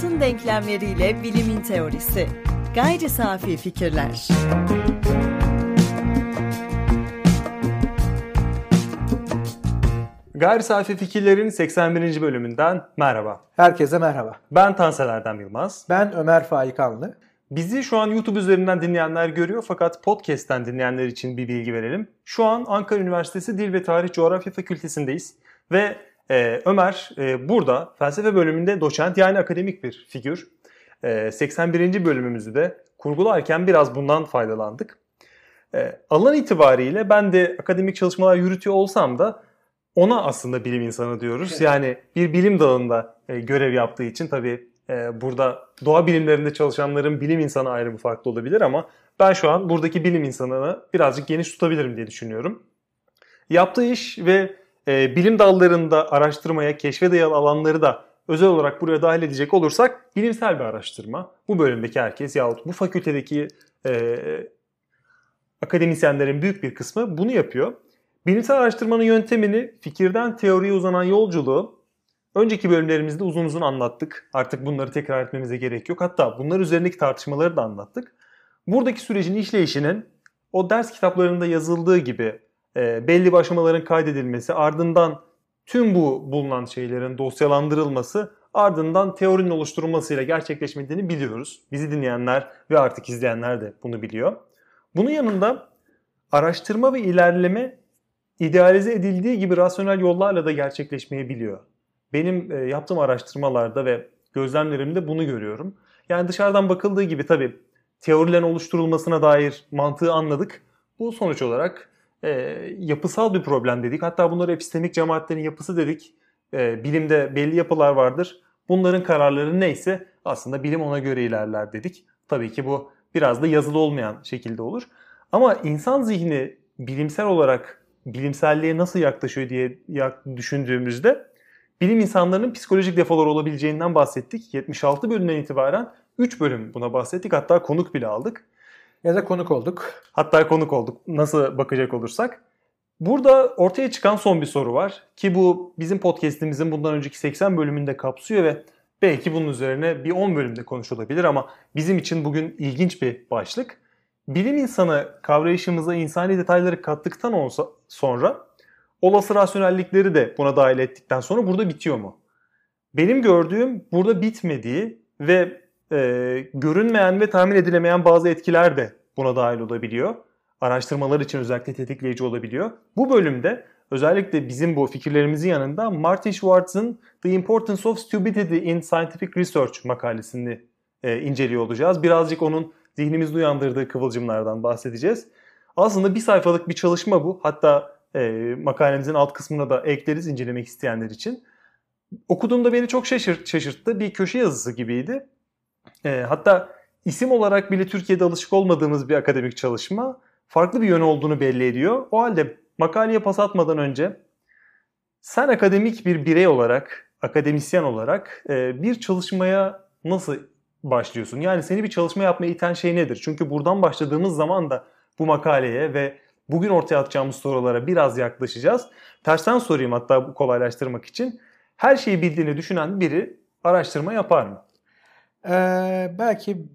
hayatın denklemleriyle bilimin teorisi. Gayri safi fikirler. Gayri Safi Fikirlerin 81. bölümünden merhaba. Herkese merhaba. Ben Tansel Erdem Yılmaz. Ben Ömer Faikanlı. Bizi şu an YouTube üzerinden dinleyenler görüyor fakat podcast'ten dinleyenler için bir bilgi verelim. Şu an Ankara Üniversitesi Dil ve Tarih Coğrafya Fakültesindeyiz ve e, Ömer e, burada felsefe bölümünde doçent yani akademik bir figür. E, 81. bölümümüzü de kurgularken biraz bundan faydalandık. E, alan itibariyle ben de akademik çalışmalar yürütüyor olsam da ona aslında bilim insanı diyoruz. Yani bir bilim dalında e, görev yaptığı için tabii e, burada doğa bilimlerinde çalışanların bilim insanı ayrımı farklı olabilir ama ben şu an buradaki bilim insanını birazcık geniş tutabilirim diye düşünüyorum. Yaptığı iş ve e, bilim dallarında araştırmaya, keşfe dayalı alanları da özel olarak buraya dahil edecek olursak bilimsel bir araştırma. Bu bölümdeki herkes yahut bu fakültedeki e, akademisyenlerin büyük bir kısmı bunu yapıyor. Bilimsel araştırmanın yöntemini, fikirden teoriye uzanan yolculuğu önceki bölümlerimizde uzun uzun anlattık. Artık bunları tekrar etmemize gerek yok. Hatta bunlar üzerindeki tartışmaları da anlattık. Buradaki sürecin işleyişinin o ders kitaplarında yazıldığı gibi e, belli aşamaların kaydedilmesi, ardından tüm bu bulunan şeylerin dosyalandırılması, ardından teorinin oluşturulmasıyla gerçekleşmediğini biliyoruz. Bizi dinleyenler ve artık izleyenler de bunu biliyor. Bunun yanında araştırma ve ilerleme idealize edildiği gibi rasyonel yollarla da gerçekleşmeyebiliyor. Benim e, yaptığım araştırmalarda ve gözlemlerimde bunu görüyorum. Yani dışarıdan bakıldığı gibi tabii teorilerin oluşturulmasına dair mantığı anladık. Bu sonuç olarak e, yapısal bir problem dedik. Hatta bunları epistemik cemaatlerin yapısı dedik. E, bilimde belli yapılar vardır. Bunların kararları neyse aslında bilim ona göre ilerler dedik. Tabii ki bu biraz da yazılı olmayan şekilde olur. Ama insan zihni bilimsel olarak bilimselliğe nasıl yaklaşıyor diye düşündüğümüzde bilim insanlarının psikolojik defolar olabileceğinden bahsettik. 76 bölümden itibaren 3 bölüm buna bahsettik. Hatta konuk bile aldık. Ya da konuk olduk. Hatta konuk olduk nasıl bakacak olursak. Burada ortaya çıkan son bir soru var ki bu bizim podcast'imizin bundan önceki 80 bölümünde kapsıyor ve belki bunun üzerine bir 10 bölümde konuşulabilir ama bizim için bugün ilginç bir başlık bilim insanı kavrayışımıza insani detayları kattıktan olsa, sonra olası rasyonellikleri de buna dahil ettikten sonra burada bitiyor mu? Benim gördüğüm burada bitmediği ve e, görünmeyen ve tahmin edilemeyen bazı etkiler de buna dahil olabiliyor. Araştırmalar için özellikle tetikleyici olabiliyor. Bu bölümde özellikle bizim bu fikirlerimizin yanında Martin Schwartz'ın The Importance of Stupidity in Scientific Research makalesini e, inceliyor olacağız. Birazcık onun zihnimizde uyandırdığı kıvılcımlardan bahsedeceğiz. Aslında bir sayfalık bir çalışma bu. Hatta e, makalemizin alt kısmına da ekleriz incelemek isteyenler için. Okuduğumda beni çok şaşırt, şaşırttı. Bir köşe yazısı gibiydi. E, hatta isim olarak bile Türkiye'de alışık olmadığımız bir akademik çalışma farklı bir yön olduğunu belli ediyor. O halde makaleye pas atmadan önce sen akademik bir birey olarak, akademisyen olarak e, bir çalışmaya nasıl başlıyorsun. Yani seni bir çalışma yapmaya iten şey nedir? Çünkü buradan başladığımız zaman da bu makaleye ve bugün ortaya atacağımız sorulara biraz yaklaşacağız. Tersten sorayım hatta bu kolaylaştırmak için. Her şeyi bildiğini düşünen biri araştırma yapar mı? Ee, belki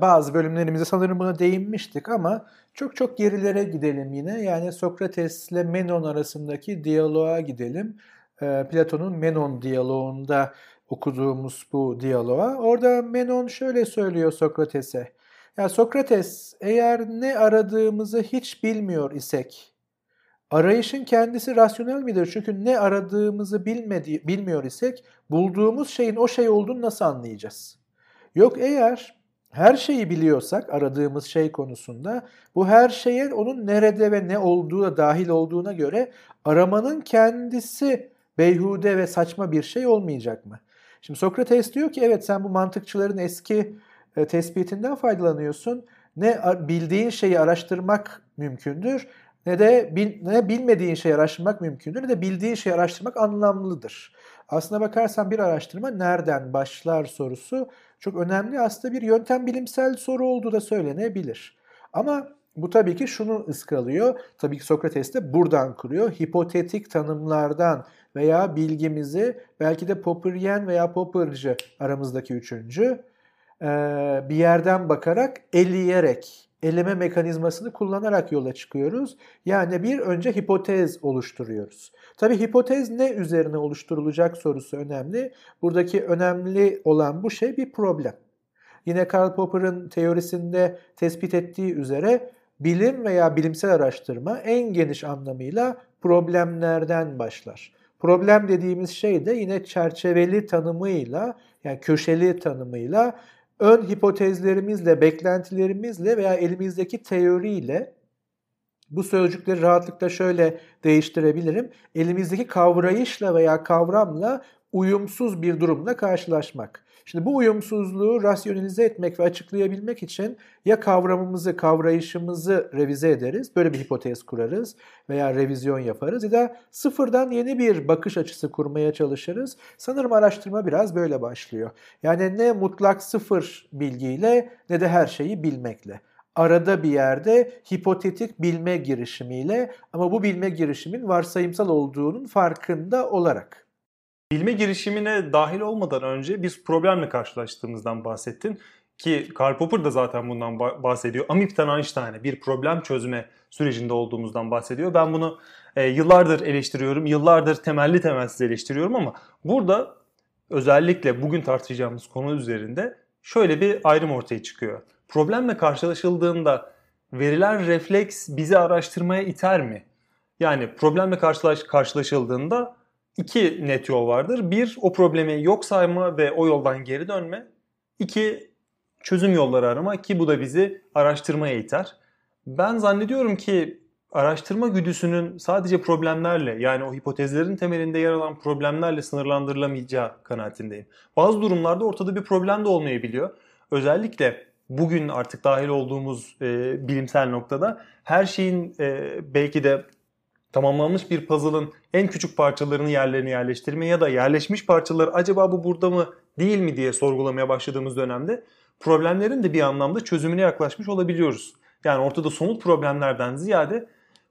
bazı bölümlerimizde sanırım buna değinmiştik ama çok çok gerilere gidelim yine. Yani Sokrates ile Menon arasındaki diyaloğa gidelim. Ee, Platon'un Menon diyaloğunda okuduğumuz bu diyaloğa. Orada Menon şöyle söylüyor Sokrates'e. Ya Sokrates eğer ne aradığımızı hiç bilmiyor isek, arayışın kendisi rasyonel midir? Çünkü ne aradığımızı bilmedi, bilmiyor isek bulduğumuz şeyin o şey olduğunu nasıl anlayacağız? Yok eğer her şeyi biliyorsak aradığımız şey konusunda bu her şeye onun nerede ve ne olduğu da dahil olduğuna göre aramanın kendisi beyhude ve saçma bir şey olmayacak mı? Şimdi Sokrates diyor ki evet sen bu mantıkçıların eski e, tespitinden faydalanıyorsun. Ne bildiğin şeyi araştırmak mümkündür ne de bil, ne bilmediğin şeyi araştırmak mümkündür ne de bildiğin şeyi araştırmak anlamlıdır. Aslına bakarsan bir araştırma nereden başlar sorusu çok önemli. Aslında bir yöntem bilimsel soru olduğu da söylenebilir. Ama Bu tabii ki şunu ıskalıyor. Tabii ki Sokrates de buradan kuruyor. Hipotetik tanımlardan veya bilgimizi belki de Popperyen veya Popperci aramızdaki üçüncü bir yerden bakarak eleyerek, eleme mekanizmasını kullanarak yola çıkıyoruz. Yani bir önce hipotez oluşturuyoruz. Tabii hipotez ne üzerine oluşturulacak sorusu önemli. Buradaki önemli olan bu şey bir problem. Yine Karl Popper'ın teorisinde tespit ettiği üzere bilim veya bilimsel araştırma en geniş anlamıyla problemlerden başlar. Problem dediğimiz şey de yine çerçeveli tanımıyla yani köşeli tanımıyla ön hipotezlerimizle, beklentilerimizle veya elimizdeki teoriyle bu sözcükleri rahatlıkla şöyle değiştirebilirim. Elimizdeki kavrayışla veya kavramla uyumsuz bir durumla karşılaşmak. Şimdi bu uyumsuzluğu rasyonelize etmek ve açıklayabilmek için ya kavramımızı, kavrayışımızı revize ederiz, böyle bir hipotez kurarız veya revizyon yaparız ya da sıfırdan yeni bir bakış açısı kurmaya çalışırız. Sanırım araştırma biraz böyle başlıyor. Yani ne mutlak sıfır bilgiyle ne de her şeyi bilmekle arada bir yerde hipotetik bilme girişimiyle ama bu bilme girişimin varsayımsal olduğunun farkında olarak. Bilme girişimine dahil olmadan önce biz problemle karşılaştığımızdan bahsettin. Ki Karl Popper da zaten bundan bahsediyor. Amip'ten Einstein'e bir problem çözme sürecinde olduğumuzdan bahsediyor. Ben bunu e, yıllardır eleştiriyorum, yıllardır temelli temelsiz eleştiriyorum ama burada özellikle bugün tartışacağımız konu üzerinde şöyle bir ayrım ortaya çıkıyor. Problemle karşılaşıldığında verilen refleks bizi araştırmaya iter mi? Yani problemle karşılaş, karşılaşıldığında iki net yol vardır. Bir, o problemi yok sayma ve o yoldan geri dönme. İki, çözüm yolları arama ki bu da bizi araştırmaya iter. Ben zannediyorum ki araştırma güdüsünün sadece problemlerle yani o hipotezlerin temelinde yer alan problemlerle sınırlandırılamayacağı kanaatindeyim. Bazı durumlarda ortada bir problem de olmayabiliyor. Özellikle bugün artık dahil olduğumuz e, bilimsel noktada her şeyin e, belki de tamamlanmış bir puzzle'ın en küçük parçalarını yerlerine yerleştirme ya da yerleşmiş parçaları acaba bu burada mı değil mi diye sorgulamaya başladığımız dönemde problemlerin de bir anlamda çözümüne yaklaşmış olabiliyoruz. Yani ortada somut problemlerden ziyade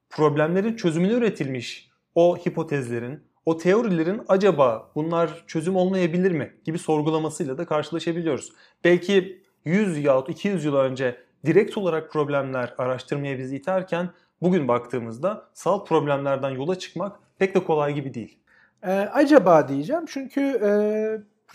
problemlerin çözümüne üretilmiş o hipotezlerin, o teorilerin acaba bunlar çözüm olmayabilir mi gibi sorgulamasıyla da karşılaşabiliyoruz. Belki 100 yahut 200 yıl önce direkt olarak problemler araştırmaya bizi iterken bugün baktığımızda salt problemlerden yola çıkmak pek de kolay gibi değil. Ee, acaba diyeceğim çünkü e,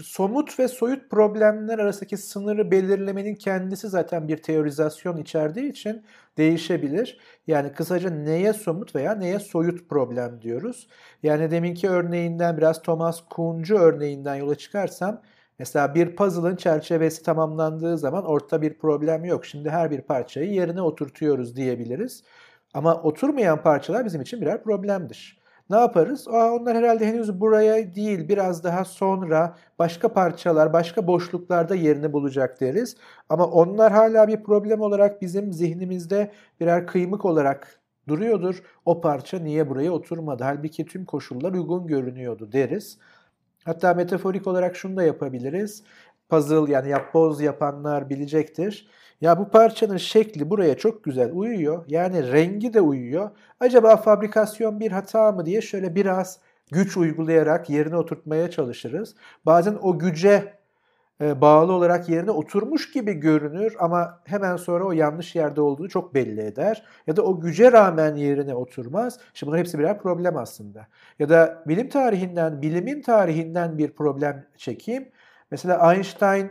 somut ve soyut problemler arasındaki sınırı belirlemenin kendisi zaten bir teorizasyon içerdiği için değişebilir. Yani kısaca neye somut veya neye soyut problem diyoruz. Yani deminki örneğinden biraz Thomas Kuhn'cu örneğinden yola çıkarsam Mesela bir puzzle'ın çerçevesi tamamlandığı zaman ortada bir problem yok. Şimdi her bir parçayı yerine oturtuyoruz diyebiliriz. Ama oturmayan parçalar bizim için birer problemdir. Ne yaparız? Aa, onlar herhalde henüz buraya değil, biraz daha sonra başka parçalar, başka boşluklarda yerini bulacak deriz. Ama onlar hala bir problem olarak bizim zihnimizde birer kıymık olarak duruyordur. O parça niye buraya oturmadı? Halbuki tüm koşullar uygun görünüyordu deriz. Hatta metaforik olarak şunu da yapabiliriz. Puzzle yani yapboz yapanlar bilecektir. Ya bu parçanın şekli buraya çok güzel uyuyor. Yani rengi de uyuyor. Acaba fabrikasyon bir hata mı diye şöyle biraz güç uygulayarak yerine oturtmaya çalışırız. Bazen o güce e, bağlı olarak yerine oturmuş gibi görünür ama hemen sonra o yanlış yerde olduğunu çok belli eder. Ya da o güce rağmen yerine oturmaz. Şimdi bunların hepsi birer problem aslında. Ya da bilim tarihinden, bilimin tarihinden bir problem çekeyim. Mesela Einstein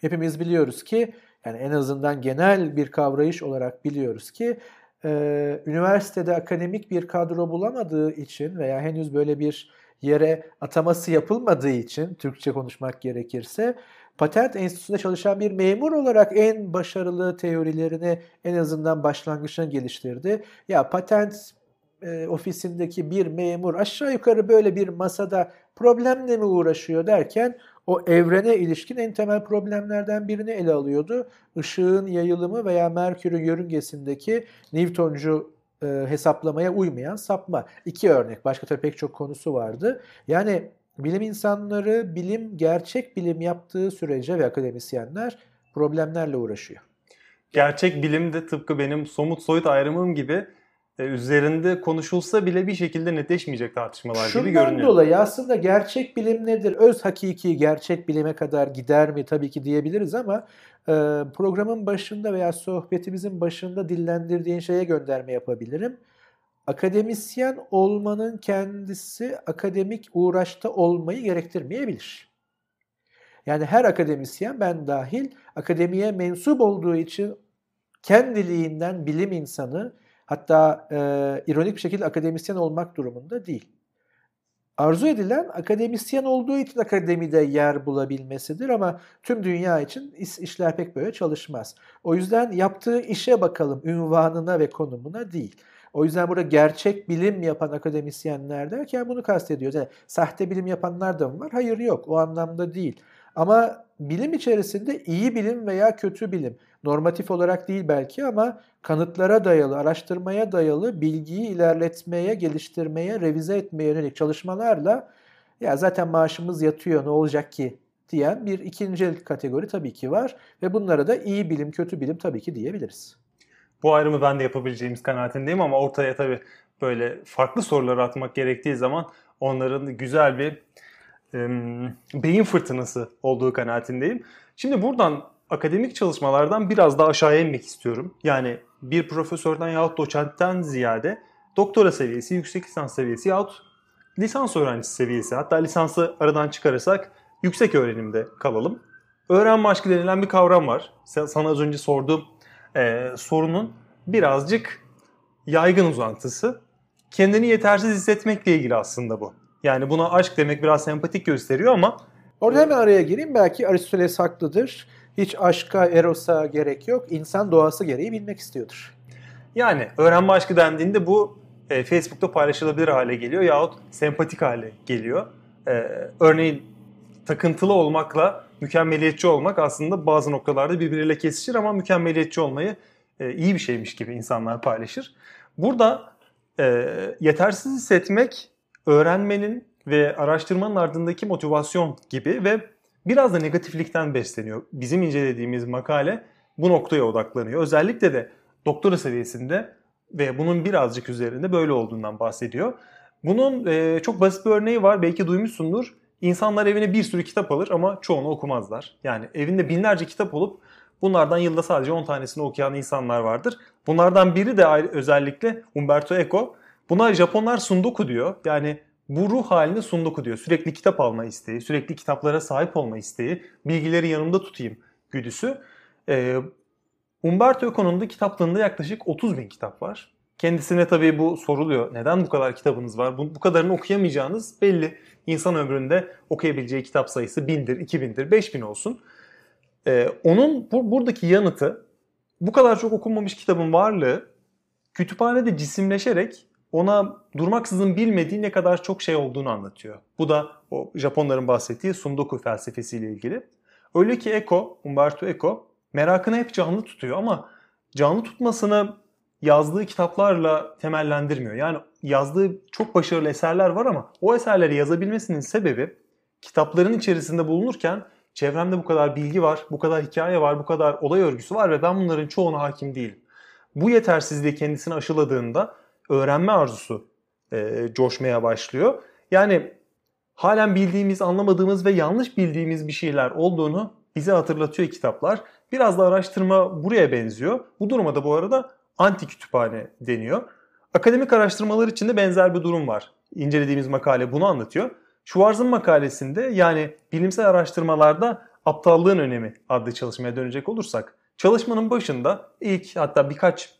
hepimiz biliyoruz ki yani en azından genel bir kavrayış olarak biliyoruz ki e, üniversitede akademik bir kadro bulamadığı için veya henüz böyle bir yere ataması yapılmadığı için Türkçe konuşmak gerekirse patent enstitüsünde çalışan bir memur olarak en başarılı teorilerini en azından başlangıçta geliştirdi. Ya patent e, ofisindeki bir memur aşağı yukarı böyle bir masada problemle mi uğraşıyor derken o evrene ilişkin en temel problemlerden birini ele alıyordu. Işığın yayılımı veya Merkür'ün yörüngesindeki Newtoncu e, hesaplamaya uymayan sapma. İki örnek. Başka tabii pek çok konusu vardı. Yani bilim insanları bilim, gerçek bilim yaptığı sürece ve akademisyenler problemlerle uğraşıyor. gerçek bilim de tıpkı benim somut soyut ayrımım gibi üzerinde konuşulsa bile bir şekilde netleşmeyecek tartışmalar Şundan gibi görünüyor. dolayı aslında gerçek bilim nedir? Öz hakiki gerçek bilime kadar gider mi? Tabii ki diyebiliriz ama e, programın başında veya sohbetimizin başında dillendirdiğin şeye gönderme yapabilirim. Akademisyen olmanın kendisi akademik uğraşta olmayı gerektirmeyebilir. Yani her akademisyen ben dahil akademiye mensup olduğu için kendiliğinden bilim insanı hatta e, ironik bir şekilde akademisyen olmak durumunda değil. Arzu edilen akademisyen olduğu için akademide yer bulabilmesidir ama tüm dünya için iş, işler pek böyle çalışmaz. O yüzden yaptığı işe bakalım ünvanına ve konumuna değil. O yüzden burada gerçek bilim yapan akademisyenler derken bunu kastediyoruz. Yani sahte bilim yapanlar da mı var? Hayır yok o anlamda değil. Ama bilim içerisinde iyi bilim veya kötü bilim, normatif olarak değil belki ama kanıtlara dayalı, araştırmaya dayalı bilgiyi ilerletmeye, geliştirmeye, revize etmeye yönelik çalışmalarla ya zaten maaşımız yatıyor ne olacak ki diyen bir ikinci kategori tabii ki var ve bunlara da iyi bilim, kötü bilim tabii ki diyebiliriz. Bu ayrımı ben de yapabileceğimiz kanaatindeyim ama ortaya tabii böyle farklı sorular atmak gerektiği zaman onların güzel bir beyin fırtınası olduğu kanaatindeyim. Şimdi buradan akademik çalışmalardan biraz daha aşağıya inmek istiyorum. Yani bir profesörden yahut doçentten ziyade doktora seviyesi, yüksek lisans seviyesi yahut lisans öğrencisi seviyesi hatta lisansı aradan çıkarırsak yüksek öğrenimde kalalım. Öğrenme aşkı denilen bir kavram var. Sana az önce sorduğum e, sorunun birazcık yaygın uzantısı. Kendini yetersiz hissetmekle ilgili aslında bu. Yani buna aşk demek biraz sempatik gösteriyor ama... Orada hemen araya gireyim. Belki Aristoteles haklıdır. Hiç aşka, erosa gerek yok. İnsan doğası gereği bilmek istiyordur. Yani öğrenme aşkı dendiğinde bu e, Facebook'ta paylaşılabilir hale geliyor yahut sempatik hale geliyor. E, örneğin takıntılı olmakla mükemmeliyetçi olmak aslında bazı noktalarda birbiriyle kesişir ama mükemmeliyetçi olmayı e, iyi bir şeymiş gibi insanlar paylaşır. Burada e, yetersiz hissetmek öğrenmenin ve araştırmanın ardındaki motivasyon gibi ve biraz da negatiflikten besleniyor. Bizim incelediğimiz makale bu noktaya odaklanıyor. Özellikle de doktora seviyesinde ve bunun birazcık üzerinde böyle olduğundan bahsediyor. Bunun e, çok basit bir örneği var. Belki duymuşsundur. İnsanlar evine bir sürü kitap alır ama çoğunu okumazlar. Yani evinde binlerce kitap olup bunlardan yılda sadece 10 tanesini okuyan insanlar vardır. Bunlardan biri de özellikle Umberto Eco Buna Japonlar sundoku diyor. Yani bu ruh halini sundoku diyor. Sürekli kitap alma isteği, sürekli kitaplara sahip olma isteği, bilgileri yanımda tutayım güdüsü. Ee, Umberto Eco'nun da kitaplığında yaklaşık 30 bin kitap var. Kendisine tabii bu soruluyor. Neden bu kadar kitabınız var? Bu, bu kadarını okuyamayacağınız belli. İnsan ömründe okuyabileceği kitap sayısı bindir, iki bindir, beş bin olsun. Ee, onun bu, buradaki yanıtı bu kadar çok okunmamış kitabın varlığı kütüphanede cisimleşerek ona durmaksızın bilmediği ne kadar çok şey olduğunu anlatıyor. Bu da o Japonların bahsettiği Sundoku felsefesiyle ilgili. Öyle ki Eco, Umberto Eco merakını hep canlı tutuyor ama canlı tutmasını yazdığı kitaplarla temellendirmiyor. Yani yazdığı çok başarılı eserler var ama o eserleri yazabilmesinin sebebi kitapların içerisinde bulunurken çevremde bu kadar bilgi var, bu kadar hikaye var, bu kadar olay örgüsü var ve ben bunların çoğuna hakim değilim. Bu yetersizliği kendisine aşıladığında öğrenme arzusu e, coşmaya başlıyor. Yani halen bildiğimiz, anlamadığımız ve yanlış bildiğimiz bir şeyler olduğunu bize hatırlatıyor kitaplar. Biraz da araştırma buraya benziyor. Bu duruma da bu arada anti kütüphane deniyor. Akademik araştırmalar için de benzer bir durum var. İncelediğimiz makale bunu anlatıyor. Schwarz'ın makalesinde yani bilimsel araştırmalarda aptallığın önemi adlı çalışmaya dönecek olursak çalışmanın başında ilk hatta birkaç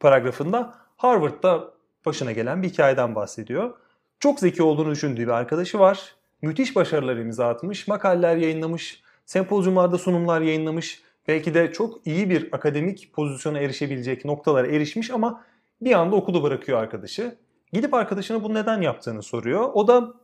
paragrafında Harvard'da başına gelen bir hikayeden bahsediyor. Çok zeki olduğunu düşündüğü bir arkadaşı var. Müthiş başarılar imza atmış, makaleler yayınlamış, sempozyumlarda sunumlar yayınlamış. Belki de çok iyi bir akademik pozisyona erişebilecek noktalara erişmiş ama bir anda okulu bırakıyor arkadaşı. Gidip arkadaşına bunu neden yaptığını soruyor. O da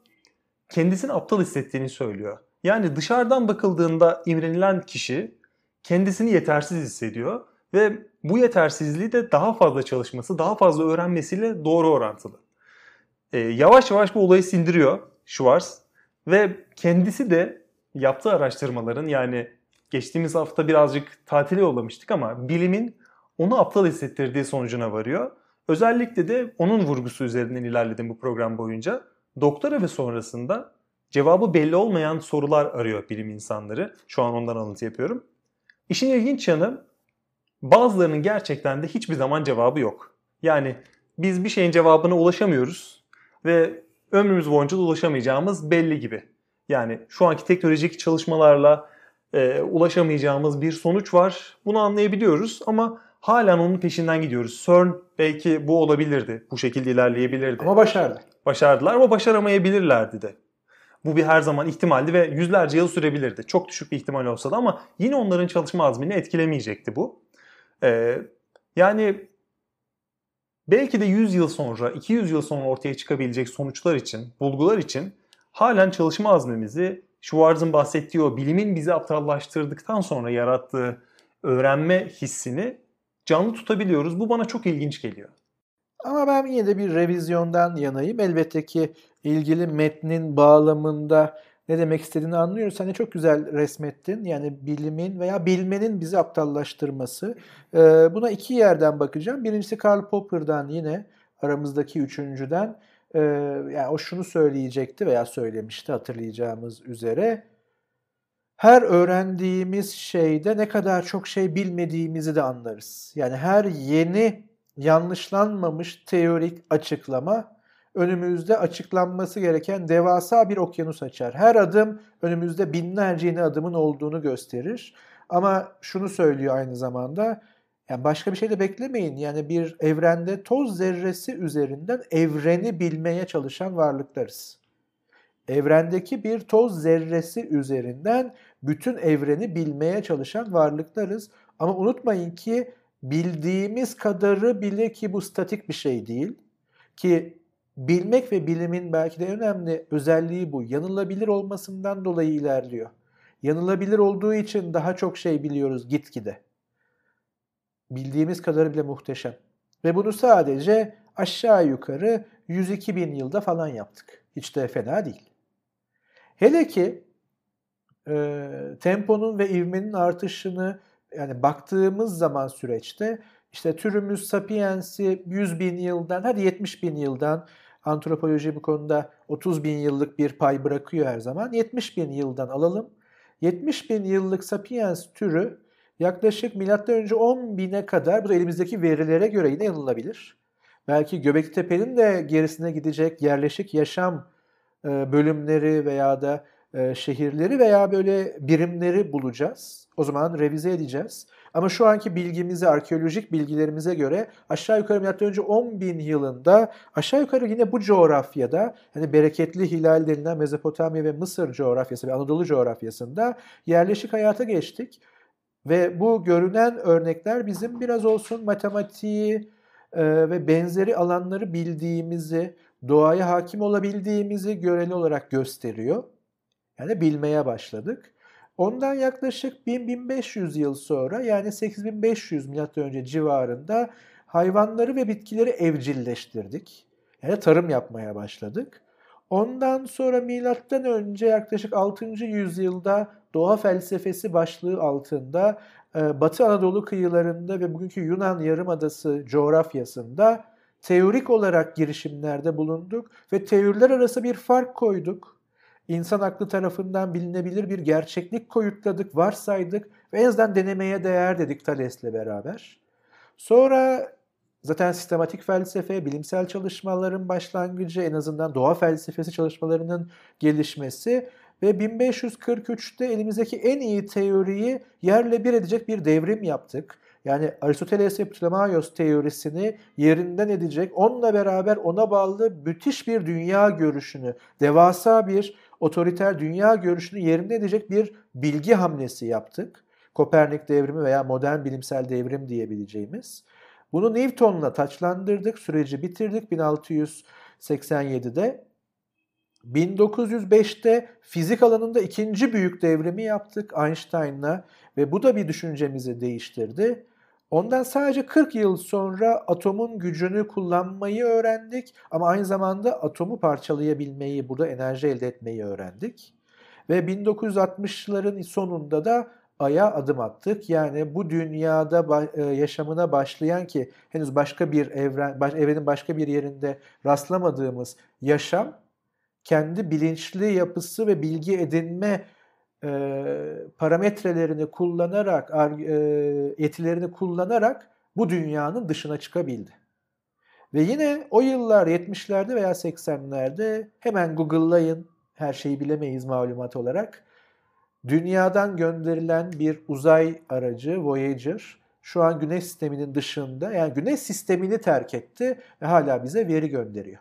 kendisini aptal hissettiğini söylüyor. Yani dışarıdan bakıldığında imrenilen kişi kendisini yetersiz hissediyor ve bu yetersizliği de daha fazla çalışması, daha fazla öğrenmesiyle doğru orantılı. Ee, yavaş yavaş bu olayı sindiriyor Schwarz ve kendisi de yaptığı araştırmaların yani geçtiğimiz hafta birazcık tatile yollamıştık ama bilimin onu aptal hissettirdiği sonucuna varıyor. Özellikle de onun vurgusu üzerinden ilerledim bu program boyunca. Doktora ve sonrasında cevabı belli olmayan sorular arıyor bilim insanları. Şu an ondan alıntı yapıyorum. İşin ilginç yanı bazılarının gerçekten de hiçbir zaman cevabı yok. Yani biz bir şeyin cevabına ulaşamıyoruz ve ömrümüz boyunca da ulaşamayacağımız belli gibi. Yani şu anki teknolojik çalışmalarla e, ulaşamayacağımız bir sonuç var. Bunu anlayabiliyoruz ama halen onun peşinden gidiyoruz. CERN belki bu olabilirdi. Bu şekilde ilerleyebilirdi. Ama başardı. Başardılar ama başaramayabilirlerdi de. Bu bir her zaman ihtimaldi ve yüzlerce yıl sürebilirdi. Çok düşük bir ihtimal olsa da ama yine onların çalışma azmini etkilemeyecekti bu. Ee, yani belki de 100 yıl sonra, 200 yıl sonra ortaya çıkabilecek sonuçlar için, bulgular için halen çalışma azmimizi Schwarz'ın bahsettiği o bilimin bizi aptallaştırdıktan sonra yarattığı öğrenme hissini canlı tutabiliyoruz. Bu bana çok ilginç geliyor. Ama ben yine de bir revizyondan yanayım. Elbette ki ilgili metnin bağlamında ne demek istediğini anlıyoruz. Hani çok güzel resmettin. Yani bilimin veya bilmenin bizi aptallaştırması. Ee, buna iki yerden bakacağım. Birincisi Karl Popper'dan yine aramızdaki üçüncüden. Ee, yani o şunu söyleyecekti veya söylemişti hatırlayacağımız üzere. Her öğrendiğimiz şeyde ne kadar çok şey bilmediğimizi de anlarız. Yani her yeni yanlışlanmamış teorik açıklama önümüzde açıklanması gereken devasa bir okyanus açar. Her adım önümüzde binlerce yeni adımın olduğunu gösterir. Ama şunu söylüyor aynı zamanda, yani başka bir şey de beklemeyin. Yani bir evrende toz zerresi üzerinden evreni bilmeye çalışan varlıklarız. Evrendeki bir toz zerresi üzerinden bütün evreni bilmeye çalışan varlıklarız. Ama unutmayın ki bildiğimiz kadarı bile ki bu statik bir şey değil. Ki bilmek ve bilimin belki de önemli özelliği bu. Yanılabilir olmasından dolayı ilerliyor. Yanılabilir olduğu için daha çok şey biliyoruz gitgide. Bildiğimiz kadarı bile muhteşem. Ve bunu sadece aşağı yukarı 102 bin yılda falan yaptık. Hiç de fena değil. Hele ki e, temponun ve ivmenin artışını yani baktığımız zaman süreçte işte türümüz Sapiens'i 100 bin yıldan hadi 70 bin yıldan antropoloji bu konuda 30 bin yıllık bir pay bırakıyor her zaman. 70 bin yıldan alalım. 70 bin yıllık Sapiens türü yaklaşık M.Ö. 10 bine kadar bu da elimizdeki verilere göre yine yanılabilir. Belki Göbekli Tepe'nin de gerisine gidecek yerleşik yaşam bölümleri veya da şehirleri veya böyle birimleri bulacağız. O zaman revize edeceğiz. Ama şu anki bilgimize, arkeolojik bilgilerimize göre aşağı yukarı milattan önce 10 bin yılında aşağı yukarı yine bu coğrafyada hani bereketli hilal denilen Mezopotamya ve Mısır coğrafyası ve Anadolu coğrafyasında yerleşik hayata geçtik. Ve bu görünen örnekler bizim biraz olsun matematiği e, ve benzeri alanları bildiğimizi, doğaya hakim olabildiğimizi göreli olarak gösteriyor. Yani bilmeye başladık. Ondan yaklaşık 1000-1500 yıl sonra yani 8500 önce civarında hayvanları ve bitkileri evcilleştirdik. Yani tarım yapmaya başladık. Ondan sonra milattan önce yaklaşık 6. yüzyılda doğa felsefesi başlığı altında e, Batı Anadolu kıyılarında ve bugünkü Yunan Yarımadası coğrafyasında teorik olarak girişimlerde bulunduk ve teoriler arası bir fark koyduk insan aklı tarafından bilinebilir bir gerçeklik koyutladık, varsaydık ve en azından denemeye değer dedik Thales'le beraber. Sonra zaten sistematik felsefe, bilimsel çalışmaların başlangıcı, en azından doğa felsefesi çalışmalarının gelişmesi ve 1543'te elimizdeki en iyi teoriyi yerle bir edecek bir devrim yaptık. Yani Aristoteles ve Ptolemaios teorisini yerinden edecek, onunla beraber ona bağlı müthiş bir dünya görüşünü, devasa bir otoriter dünya görüşünü yerinde edecek bir bilgi hamlesi yaptık. Kopernik devrimi veya modern bilimsel devrim diyebileceğimiz. Bunu Newton'la taçlandırdık, süreci bitirdik 1687'de. 1905'te fizik alanında ikinci büyük devrimi yaptık Einstein'la ve bu da bir düşüncemizi değiştirdi. Ondan sadece 40 yıl sonra atomun gücünü kullanmayı öğrendik ama aynı zamanda atomu parçalayabilmeyi, burada enerji elde etmeyi öğrendik. Ve 1960'ların sonunda da aya adım attık. Yani bu dünyada e, yaşamına başlayan ki henüz başka bir evren, evrenin başka bir yerinde rastlamadığımız yaşam kendi bilinçli yapısı ve bilgi edinme parametrelerini kullanarak, e, yetilerini kullanarak bu dünyanın dışına çıkabildi. Ve yine o yıllar 70'lerde veya 80'lerde hemen Google'layın, her şeyi bilemeyiz malumat olarak. Dünyadan gönderilen bir uzay aracı Voyager şu an Güneş sisteminin dışında yani Güneş sistemini terk etti ve hala bize veri gönderiyor.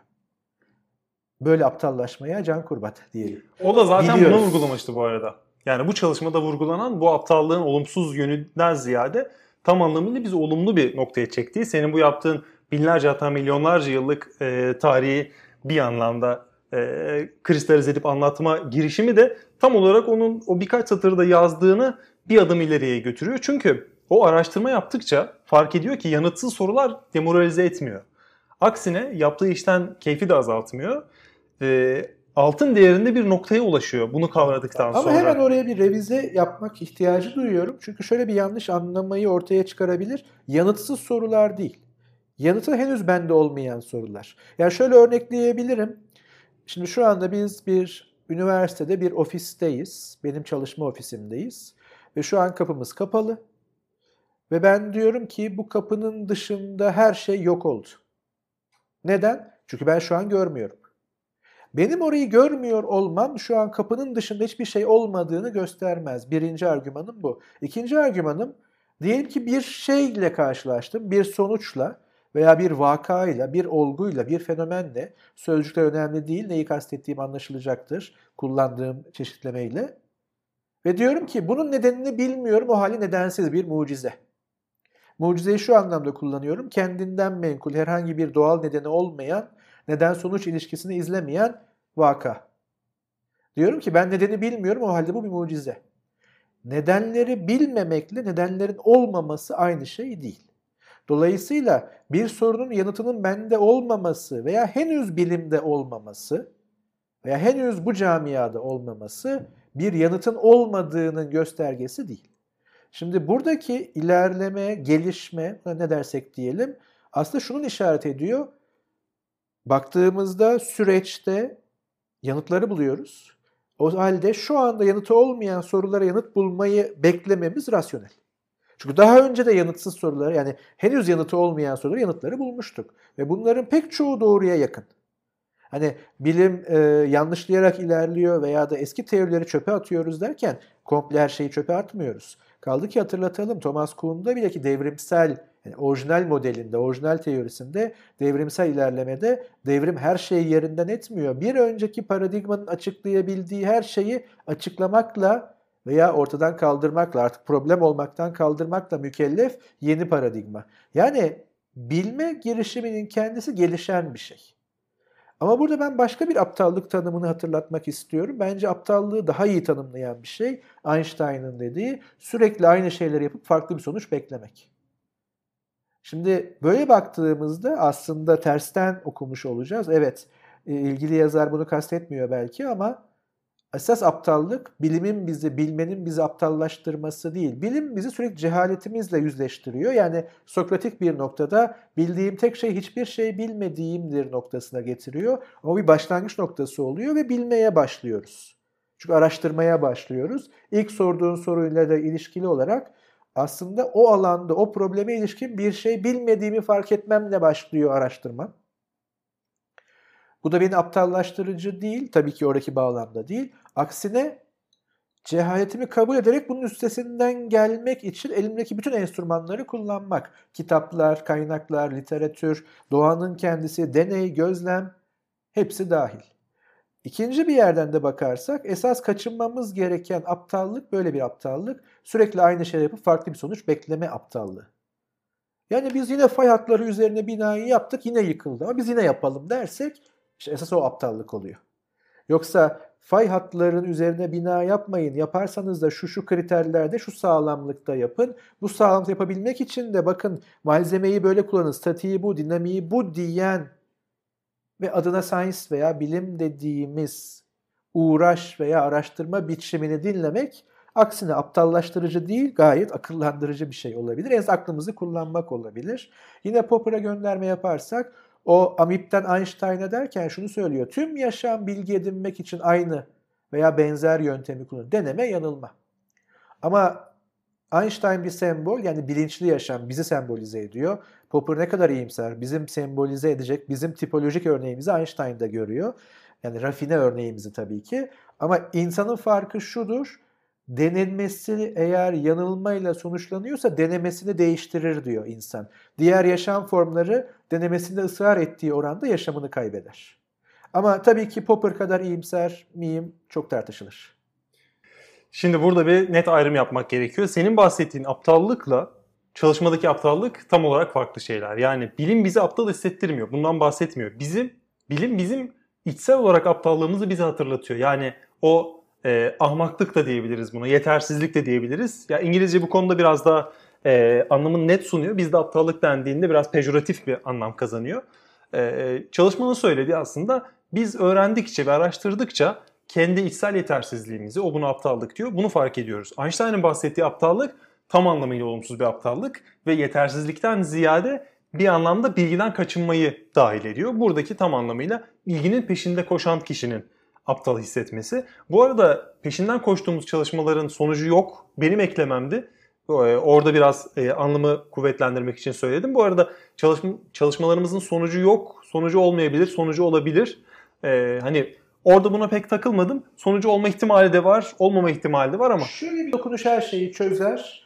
Böyle aptallaşmaya can kurbat diyelim. O da zaten Biliyoruz. bunu vurgulamıştı bu arada. Yani bu çalışmada vurgulanan bu aptallığın olumsuz yönünden ziyade tam anlamıyla bizi olumlu bir noktaya çektiği, senin bu yaptığın binlerce hatta milyonlarca yıllık e, tarihi bir anlamda e, kristalize edip anlatma girişimi de tam olarak onun o birkaç satırda yazdığını bir adım ileriye götürüyor. Çünkü o araştırma yaptıkça fark ediyor ki yanıtsız sorular demoralize etmiyor. Aksine yaptığı işten keyfi de azaltmıyor. E, altın değerinde bir noktaya ulaşıyor bunu kavradıktan Ama sonra. Ama hemen oraya bir revize yapmak ihtiyacı duyuyorum. Çünkü şöyle bir yanlış anlamayı ortaya çıkarabilir. Yanıtsız sorular değil. Yanıtı henüz bende olmayan sorular. Yani şöyle örnekleyebilirim. Şimdi şu anda biz bir üniversitede bir ofisteyiz. Benim çalışma ofisimdeyiz. Ve şu an kapımız kapalı. Ve ben diyorum ki bu kapının dışında her şey yok oldu. Neden? Çünkü ben şu an görmüyorum. Benim orayı görmüyor olmam şu an kapının dışında hiçbir şey olmadığını göstermez. Birinci argümanım bu. İkinci argümanım diyelim ki bir şeyle karşılaştım, bir sonuçla veya bir vakayla, bir olguyla, bir fenomenle, sözcükler önemli değil, neyi kastettiğim anlaşılacaktır kullandığım çeşitlemeyle. Ve diyorum ki bunun nedenini bilmiyorum, o hali nedensiz bir mucize. Mucizeyi şu anlamda kullanıyorum, kendinden menkul, herhangi bir doğal nedeni olmayan, neden-sonuç ilişkisini izlemeyen vaka. Diyorum ki ben nedeni bilmiyorum, o halde bu bir mucize. Nedenleri bilmemekle nedenlerin olmaması aynı şey değil. Dolayısıyla bir sorunun yanıtının bende olmaması veya henüz bilimde olmaması veya henüz bu camiada olmaması bir yanıtın olmadığının göstergesi değil. Şimdi buradaki ilerleme, gelişme ne dersek diyelim aslında şunun işaret ediyor. Baktığımızda süreçte yanıtları buluyoruz. O halde şu anda yanıtı olmayan sorulara yanıt bulmayı beklememiz rasyonel. Çünkü daha önce de yanıtsız soruları yani henüz yanıtı olmayan soruları yanıtları bulmuştuk. Ve bunların pek çoğu doğruya yakın. Hani bilim e, yanlışlayarak ilerliyor veya da eski teorileri çöpe atıyoruz derken komple her şeyi çöpe atmıyoruz. Kaldı ki hatırlatalım Thomas Kuhn'da bile ki devrimsel yani orijinal modelinde, orijinal teorisinde devrimsel ilerlemede devrim her şeyi yerinden etmiyor. Bir önceki paradigmanın açıklayabildiği her şeyi açıklamakla veya ortadan kaldırmakla artık problem olmaktan kaldırmakla mükellef yeni paradigma. Yani bilme girişiminin kendisi gelişen bir şey. Ama burada ben başka bir aptallık tanımını hatırlatmak istiyorum. Bence aptallığı daha iyi tanımlayan bir şey Einstein'ın dediği sürekli aynı şeyleri yapıp farklı bir sonuç beklemek. Şimdi böyle baktığımızda aslında tersten okumuş olacağız. Evet ilgili yazar bunu kastetmiyor belki ama Esas aptallık bilimin bizi, bilmenin bizi aptallaştırması değil. Bilim bizi sürekli cehaletimizle yüzleştiriyor. Yani Sokratik bir noktada bildiğim tek şey hiçbir şey bilmediğimdir noktasına getiriyor. Ama bir başlangıç noktası oluyor ve bilmeye başlıyoruz. Çünkü araştırmaya başlıyoruz. İlk sorduğun soruyla da ilişkili olarak aslında o alanda, o probleme ilişkin bir şey bilmediğimi fark etmemle başlıyor araştırma. Bu da beni aptallaştırıcı değil, tabii ki oradaki bağlamda değil. Aksine cehaletimi kabul ederek bunun üstesinden gelmek için elimdeki bütün enstrümanları kullanmak. Kitaplar, kaynaklar, literatür, doğanın kendisi, deney, gözlem hepsi dahil. İkinci bir yerden de bakarsak esas kaçınmamız gereken aptallık böyle bir aptallık. Sürekli aynı şey yapıp farklı bir sonuç bekleme aptallığı. Yani biz yine fay hatları üzerine binayı yaptık yine yıkıldı ama biz yine yapalım dersek işte esas o aptallık oluyor. Yoksa fay hatlarının üzerine bina yapmayın. Yaparsanız da şu şu kriterlerde şu sağlamlıkta yapın. Bu sağlamlık yapabilmek için de bakın malzemeyi böyle kullanın. Statiği bu, dinamiği bu diyen ve adına science veya bilim dediğimiz uğraş veya araştırma biçimini dinlemek Aksine aptallaştırıcı değil, gayet akıllandırıcı bir şey olabilir. En aklımızı kullanmak olabilir. Yine Popper'a gönderme yaparsak o Amip'ten Einstein'a derken şunu söylüyor. Tüm yaşam bilgi edinmek için aynı veya benzer yöntemi kullanıyor. Deneme yanılma. Ama Einstein bir sembol yani bilinçli yaşam bizi sembolize ediyor. Popper ne kadar iyimser bizim sembolize edecek bizim tipolojik örneğimizi Einstein'da görüyor. Yani rafine örneğimizi tabii ki. Ama insanın farkı şudur. Denilmesi eğer yanılmayla sonuçlanıyorsa denemesini değiştirir diyor insan. Diğer yaşam formları denemesinde ısrar ettiği oranda yaşamını kaybeder. Ama tabii ki Popper kadar iyimser miyim çok tartışılır. Şimdi burada bir net ayrım yapmak gerekiyor. Senin bahsettiğin aptallıkla çalışmadaki aptallık tam olarak farklı şeyler. Yani bilim bizi aptal hissettirmiyor. Bundan bahsetmiyor. Bizim bilim bizim içsel olarak aptallığımızı bize hatırlatıyor. Yani o e, ahmaklık da diyebiliriz buna, yetersizlik de diyebiliriz. Ya İngilizce bu konuda biraz daha e, anlamını net sunuyor. Bizde aptallık dendiğinde biraz pejoratif bir anlam kazanıyor. E, çalışmanın söylediği aslında biz öğrendikçe ve araştırdıkça kendi içsel yetersizliğimizi, o bunu aptallık diyor, bunu fark ediyoruz. Einstein'ın bahsettiği aptallık tam anlamıyla olumsuz bir aptallık ve yetersizlikten ziyade bir anlamda bilgiden kaçınmayı dahil ediyor. Buradaki tam anlamıyla bilginin peşinde koşan kişinin aptal hissetmesi. Bu arada peşinden koştuğumuz çalışmaların sonucu yok. Benim eklememdi. Ee, orada biraz e, anlamı kuvvetlendirmek için söyledim. Bu arada çalışma, çalışmalarımızın sonucu yok, sonucu olmayabilir, sonucu olabilir. Ee, hani orada buna pek takılmadım. Sonucu olma ihtimali de var, olmama ihtimali de var ama. Şöyle bir dokunuş her şeyi çözer.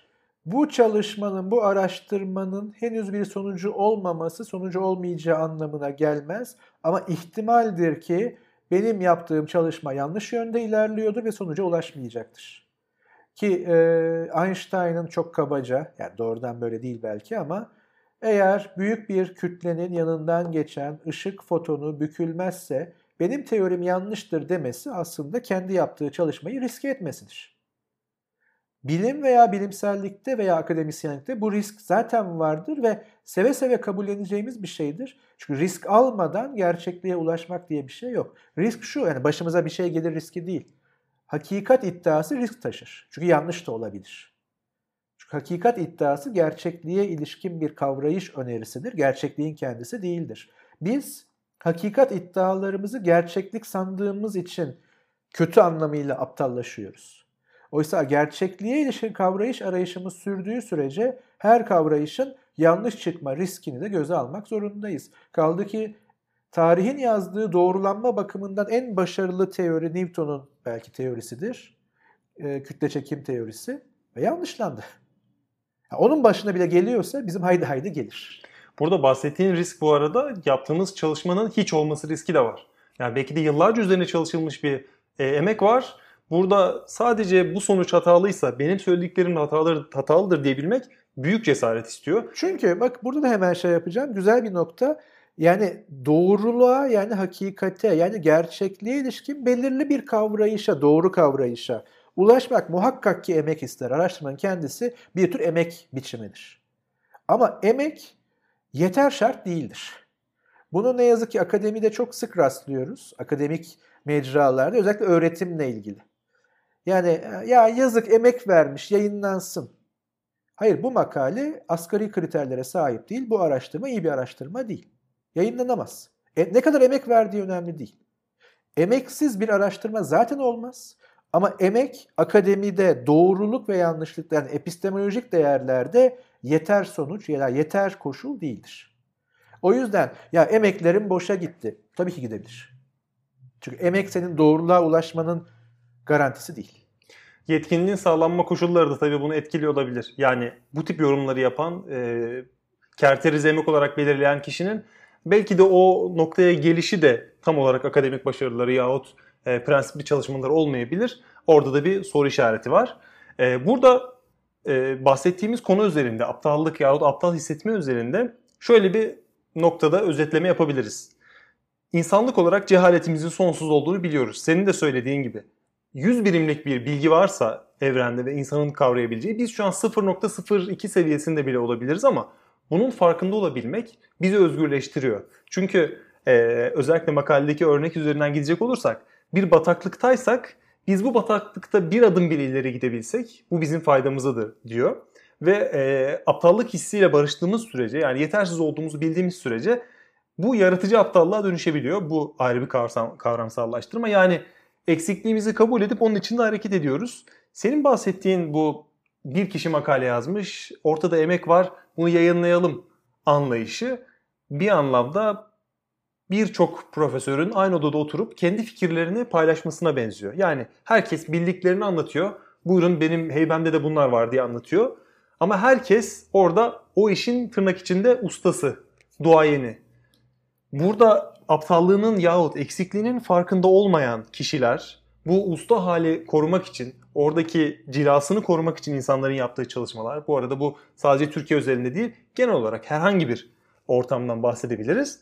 Bu çalışmanın, bu araştırmanın henüz bir sonucu olmaması sonucu olmayacağı anlamına gelmez. Ama ihtimaldir ki benim yaptığım çalışma yanlış yönde ilerliyordur ve sonuca ulaşmayacaktır. Ki e, Einstein'ın çok kabaca, yani doğrudan böyle değil belki ama eğer büyük bir kütlenin yanından geçen ışık fotonu bükülmezse benim teorim yanlıştır demesi aslında kendi yaptığı çalışmayı riske etmesidir. Bilim veya bilimsellikte veya akademisyenlikte bu risk zaten vardır ve seve seve kabulleneceğimiz bir şeydir. Çünkü risk almadan gerçekliğe ulaşmak diye bir şey yok. Risk şu, yani başımıza bir şey gelir riski değil. Hakikat iddiası risk taşır. Çünkü yanlış da olabilir. Çünkü hakikat iddiası gerçekliğe ilişkin bir kavrayış önerisidir. Gerçekliğin kendisi değildir. Biz hakikat iddialarımızı gerçeklik sandığımız için kötü anlamıyla aptallaşıyoruz. Oysa gerçekliğe ilişkin kavrayış arayışımız sürdüğü sürece her kavrayışın yanlış çıkma riskini de göze almak zorundayız. Kaldı ki tarihin yazdığı doğrulanma bakımından en başarılı teori Newton'un belki teorisidir. E, kütle çekim teorisi ve yanlışlandı. Onun başına bile geliyorsa bizim haydi haydi gelir. Burada bahsettiğin risk bu arada yaptığımız çalışmanın hiç olması riski de var. Yani belki de yıllarca üzerine çalışılmış bir e, emek var. Burada sadece bu sonuç hatalıysa benim söylediklerim hatalı, hatalıdır diyebilmek büyük cesaret istiyor. Çünkü bak burada da hemen şey yapacağım. Güzel bir nokta. Yani doğruluğa yani hakikate yani gerçekliğe ilişkin belirli bir kavrayışa, doğru kavrayışa ulaşmak muhakkak ki emek ister. Araştırmanın kendisi bir tür emek biçimidir. Ama emek yeter şart değildir. Bunu ne yazık ki akademide çok sık rastlıyoruz. Akademik mecralarda özellikle öğretimle ilgili. Yani ya yazık emek vermiş yayınlansın. Hayır bu makale asgari kriterlere sahip değil. Bu araştırma iyi bir araştırma değil. Yayınlanamaz. E, ne kadar emek verdiği önemli değil. Emeksiz bir araştırma zaten olmaz. Ama emek akademide doğruluk ve yanlışlık yani epistemolojik değerlerde yeter sonuç ya da yeter koşul değildir. O yüzden ya emeklerim boşa gitti. Tabii ki gidebilir. Çünkü emek senin doğruluğa ulaşmanın garantisi değil. Yetkinliğin sağlanma koşulları da tabii bunu etkiliyor olabilir. Yani bu tip yorumları yapan, e, kerterize emek olarak belirleyen kişinin belki de o noktaya gelişi de tam olarak akademik başarıları yahut e, prensipli çalışmaları olmayabilir. Orada da bir soru işareti var. E, burada e, bahsettiğimiz konu üzerinde, aptallık yahut aptal hissetme üzerinde şöyle bir noktada özetleme yapabiliriz. İnsanlık olarak cehaletimizin sonsuz olduğunu biliyoruz. Senin de söylediğin gibi. 100 birimlik bir bilgi varsa evrende ve insanın kavrayabileceği biz şu an 0.02 seviyesinde bile olabiliriz ama bunun farkında olabilmek bizi özgürleştiriyor. Çünkü e, özellikle makaledeki örnek üzerinden gidecek olursak bir bataklıktaysak Biz bu bataklıkta bir adım bile ileri gidebilsek bu bizim faydamızadır diyor. Ve e, aptallık hissiyle barıştığımız sürece yani yetersiz olduğumuzu bildiğimiz sürece bu yaratıcı aptallığa dönüşebiliyor. Bu ayrı bir kavram, kavramsallaştırma. Yani eksikliğimizi kabul edip onun içinde hareket ediyoruz. Senin bahsettiğin bu bir kişi makale yazmış, ortada emek var, bunu yayınlayalım anlayışı bir anlamda birçok profesörün aynı odada oturup kendi fikirlerini paylaşmasına benziyor. Yani herkes bildiklerini anlatıyor. Buyurun benim heybemde de bunlar var diye anlatıyor. Ama herkes orada o işin tırnak içinde ustası, duayeni. Burada aptallığının yahut eksikliğinin farkında olmayan kişiler bu usta hali korumak için, oradaki cilasını korumak için insanların yaptığı çalışmalar. Bu arada bu sadece Türkiye özelinde değil, genel olarak herhangi bir ortamdan bahsedebiliriz.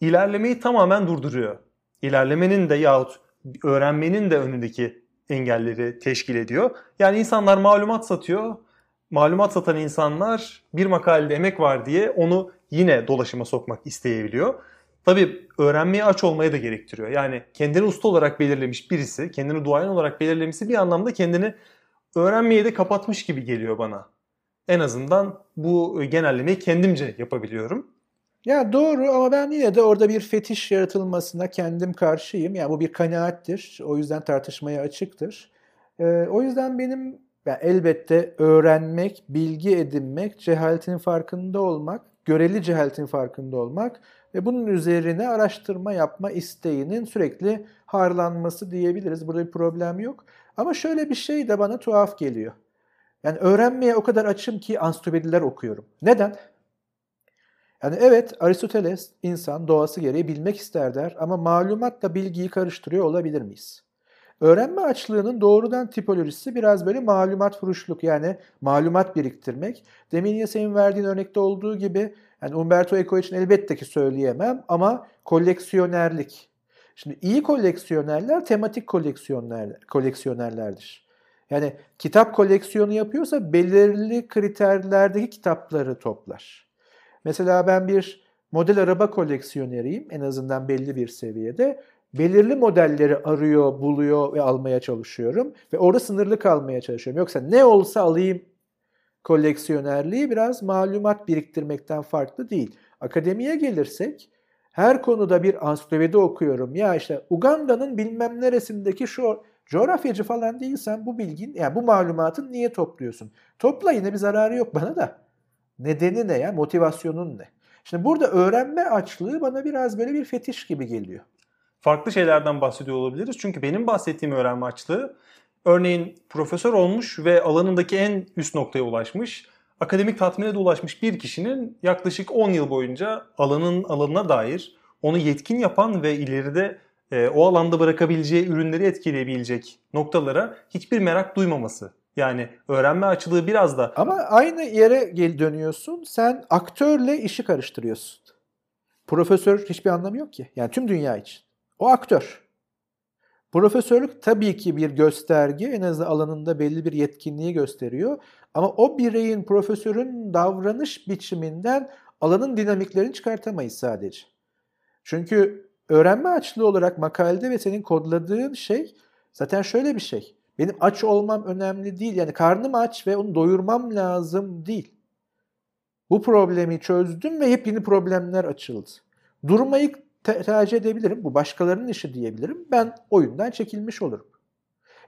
İlerlemeyi tamamen durduruyor. İlerlemenin de yahut öğrenmenin de önündeki engelleri teşkil ediyor. Yani insanlar malumat satıyor. Malumat satan insanlar bir makalede emek var diye onu yine dolaşıma sokmak isteyebiliyor. Tabii öğrenmeye aç olmayı da gerektiriyor. Yani kendini usta olarak belirlemiş birisi, kendini duayen olarak belirlemesi bir anlamda kendini öğrenmeye de kapatmış gibi geliyor bana. En azından bu genellemeyi kendimce yapabiliyorum. Ya doğru ama ben yine de orada bir fetiş yaratılmasına kendim karşıyım. Yani bu bir kanaattir. O yüzden tartışmaya açıktır. Ee, o yüzden benim yani elbette öğrenmek, bilgi edinmek, cehaletin farkında olmak, göreli cehaletin farkında olmak ve bunun üzerine araştırma yapma isteğinin sürekli harlanması diyebiliriz. Burada bir problem yok. Ama şöyle bir şey de bana tuhaf geliyor. Yani öğrenmeye o kadar açım ki ansiklopediler okuyorum. Neden? Yani evet Aristoteles insan doğası gereği bilmek ister der ama malumatla bilgiyi karıştırıyor olabilir miyiz? Öğrenme açlığının doğrudan tipolojisi biraz böyle malumat furuşluk yani malumat biriktirmek. Demin ya senin verdiğin örnekte olduğu gibi yani Umberto Eco için elbette ki söyleyemem ama koleksiyonerlik. Şimdi iyi koleksiyonerler tematik koleksiyonerler, koleksiyonerlerdir. Yani kitap koleksiyonu yapıyorsa belirli kriterlerdeki kitapları toplar. Mesela ben bir model araba koleksiyoneriyim en azından belli bir seviyede. Belirli modelleri arıyor, buluyor ve almaya çalışıyorum. Ve orada sınırlı kalmaya çalışıyorum. Yoksa ne olsa alayım koleksiyonerliği biraz malumat biriktirmekten farklı değil. Akademiye gelirsek her konuda bir ansiklopedi okuyorum. Ya işte Uganda'nın bilmem neresindeki şu coğrafyacı falan değilsen bu bilgin, yani bu malumatın niye topluyorsun? Topla yine bir zararı yok bana da. Nedeni ne ya? Motivasyonun ne? Şimdi burada öğrenme açlığı bana biraz böyle bir fetiş gibi geliyor. Farklı şeylerden bahsediyor olabiliriz. Çünkü benim bahsettiğim öğrenme açlığı örneğin profesör olmuş ve alanındaki en üst noktaya ulaşmış, akademik tatmine de ulaşmış bir kişinin yaklaşık 10 yıl boyunca alanın alanına dair onu yetkin yapan ve ileride e, o alanda bırakabileceği ürünleri etkileyebilecek noktalara hiçbir merak duymaması. Yani öğrenme açılığı biraz da... Ama aynı yere gel dönüyorsun. Sen aktörle işi karıştırıyorsun. Profesör hiçbir anlamı yok ki. Yani tüm dünya için. O aktör. Profesörlük tabii ki bir gösterge, en azından alanında belli bir yetkinliği gösteriyor. Ama o bireyin, profesörün davranış biçiminden alanın dinamiklerini çıkartamayız sadece. Çünkü öğrenme açlığı olarak makalede ve senin kodladığın şey zaten şöyle bir şey. Benim aç olmam önemli değil. Yani karnım aç ve onu doyurmam lazım değil. Bu problemi çözdüm ve hep yeni problemler açıldı. Durmayı tercih edebilirim. Bu başkalarının işi diyebilirim. Ben oyundan çekilmiş olurum.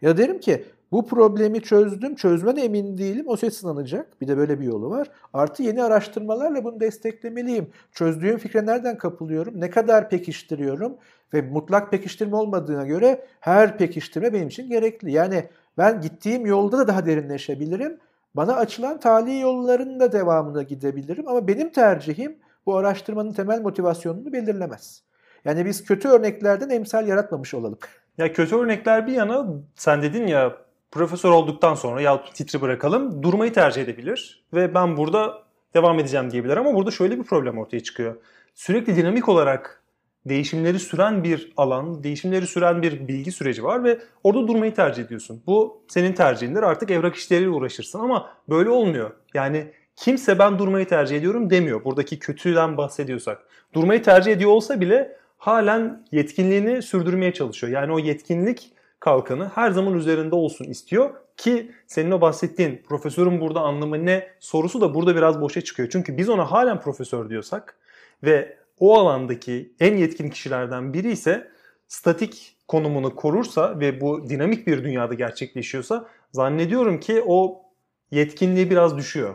Ya derim ki bu problemi çözdüm, çözmeden emin değilim. O ses sınanacak. Bir de böyle bir yolu var. Artı yeni araştırmalarla bunu desteklemeliyim. Çözdüğüm fikre nereden kapılıyorum? Ne kadar pekiştiriyorum? Ve mutlak pekiştirme olmadığına göre her pekiştirme benim için gerekli. Yani ben gittiğim yolda da daha derinleşebilirim. Bana açılan tali yolların da devamına gidebilirim. Ama benim tercihim bu araştırmanın temel motivasyonunu belirlemez. Yani biz kötü örneklerden emsal yaratmamış olalım. Ya kötü örnekler bir yana sen dedin ya profesör olduktan sonra ya titri bırakalım durmayı tercih edebilir ve ben burada devam edeceğim diyebilir ama burada şöyle bir problem ortaya çıkıyor. Sürekli dinamik olarak değişimleri süren bir alan, değişimleri süren bir bilgi süreci var ve orada durmayı tercih ediyorsun. Bu senin tercihindir. Artık evrak işleriyle uğraşırsın ama böyle olmuyor. Yani kimse ben durmayı tercih ediyorum demiyor. Buradaki kötüden bahsediyorsak. Durmayı tercih ediyor olsa bile halen yetkinliğini sürdürmeye çalışıyor. Yani o yetkinlik kalkanı her zaman üzerinde olsun istiyor ki senin o bahsettiğin profesörün burada anlamı ne sorusu da burada biraz boşa çıkıyor. Çünkü biz ona halen profesör diyorsak ve o alandaki en yetkin kişilerden biri ise statik konumunu korursa ve bu dinamik bir dünyada gerçekleşiyorsa zannediyorum ki o yetkinliği biraz düşüyor.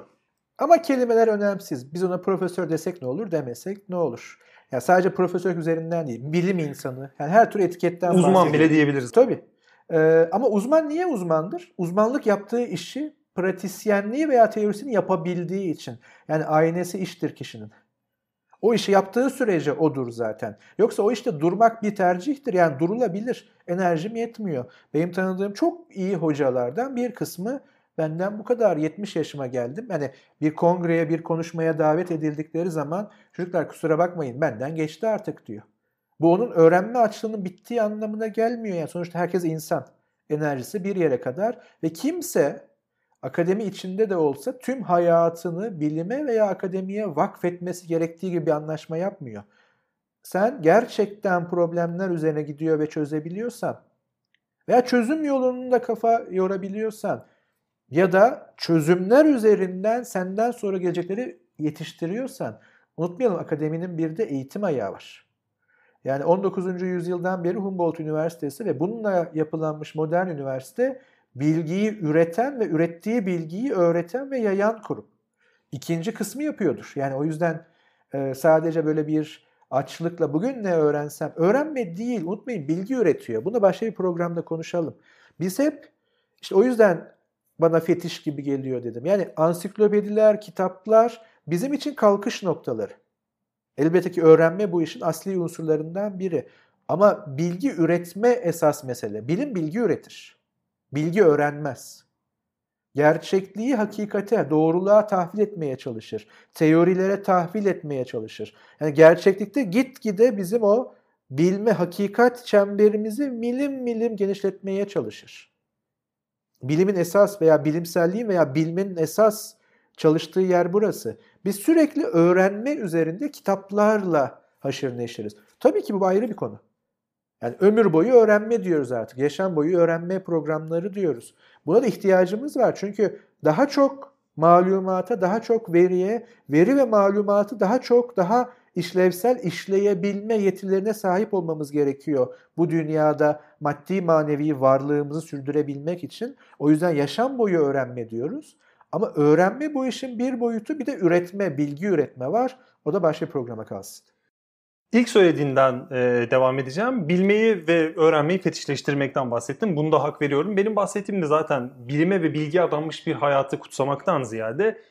Ama kelimeler önemsiz. Biz ona profesör desek ne olur, demesek ne olur? Yani sadece profesör üzerinden değil, bilim insanı. Yani her tür etiketten Uzman bile diyebiliriz. Tabii. Ee, ama uzman niye uzmandır? Uzmanlık yaptığı işi pratisyenliği veya teorisini yapabildiği için. Yani aynesi iştir kişinin. O işi yaptığı sürece odur zaten. Yoksa o işte durmak bir tercihtir. Yani durulabilir. Enerjim yetmiyor. Benim tanıdığım çok iyi hocalardan bir kısmı benden bu kadar 70 yaşıma geldim. Yani bir kongreye, bir konuşmaya davet edildikleri zaman çocuklar kusura bakmayın benden geçti artık diyor. Bu onun öğrenme açlığının bittiği anlamına gelmiyor. Yani sonuçta herkes insan. Enerjisi bir yere kadar ve kimse akademi içinde de olsa tüm hayatını bilime veya akademiye vakfetmesi gerektiği gibi bir anlaşma yapmıyor. Sen gerçekten problemler üzerine gidiyor ve çözebiliyorsan veya çözüm yolunda kafa yorabiliyorsan ya da çözümler üzerinden senden sonra gelecekleri yetiştiriyorsan unutmayalım akademinin bir de eğitim ayağı var. Yani 19. yüzyıldan beri Humboldt Üniversitesi ve bununla yapılanmış modern üniversite bilgiyi üreten ve ürettiği bilgiyi öğreten ve yayan kurum. İkinci kısmı yapıyordur. Yani o yüzden e, sadece böyle bir açlıkla bugün ne öğrensem, öğrenme değil unutmayın bilgi üretiyor. Bunu başka bir programda konuşalım. Biz hep işte o yüzden bana fetiş gibi geliyor dedim. Yani ansiklopediler, kitaplar bizim için kalkış noktaları. Elbette ki öğrenme bu işin asli unsurlarından biri. Ama bilgi üretme esas mesele. Bilim bilgi üretir. Bilgi öğrenmez. Gerçekliği hakikate, doğruluğa tahvil etmeye çalışır. Teorilere tahvil etmeye çalışır. Yani gerçeklikte gitgide bizim o bilme, hakikat çemberimizi milim milim genişletmeye çalışır. Bilimin esas veya bilimselliğin veya bilmenin esas çalıştığı yer burası. Biz sürekli öğrenme üzerinde kitaplarla haşır neşiriz. Tabii ki bu ayrı bir konu. Yani ömür boyu öğrenme diyoruz artık. Yaşam boyu öğrenme programları diyoruz. Buna da ihtiyacımız var. Çünkü daha çok malumata, daha çok veriye, veri ve malumatı daha çok, daha işlevsel işleyebilme yetilerine sahip olmamız gerekiyor. Bu dünyada maddi manevi varlığımızı sürdürebilmek için. O yüzden yaşam boyu öğrenme diyoruz. Ama öğrenme bu işin bir boyutu bir de üretme, bilgi üretme var. O da başka programa kalsın. İlk söylediğinden e, devam edeceğim. Bilmeyi ve öğrenmeyi fetişleştirmekten bahsettim. Bunda hak veriyorum. Benim bahsettiğim de zaten bilime ve bilgiye adanmış bir hayatı kutsamaktan ziyade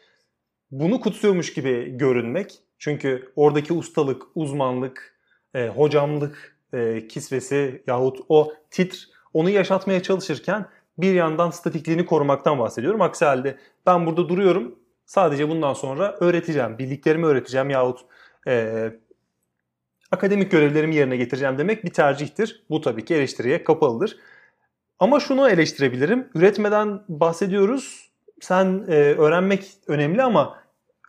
bunu kutsuyormuş gibi görünmek. Çünkü oradaki ustalık, uzmanlık, e, hocamlık e, kisvesi yahut o titr onu yaşatmaya çalışırken bir yandan statikliğini korumaktan bahsediyorum. Aksi halde ben burada duruyorum sadece bundan sonra öğreteceğim, bildiklerimi öğreteceğim yahut e, akademik görevlerimi yerine getireceğim demek bir tercihtir. Bu tabii ki eleştiriye kapalıdır. Ama şunu eleştirebilirim. Üretmeden bahsediyoruz. Sen e, öğrenmek önemli ama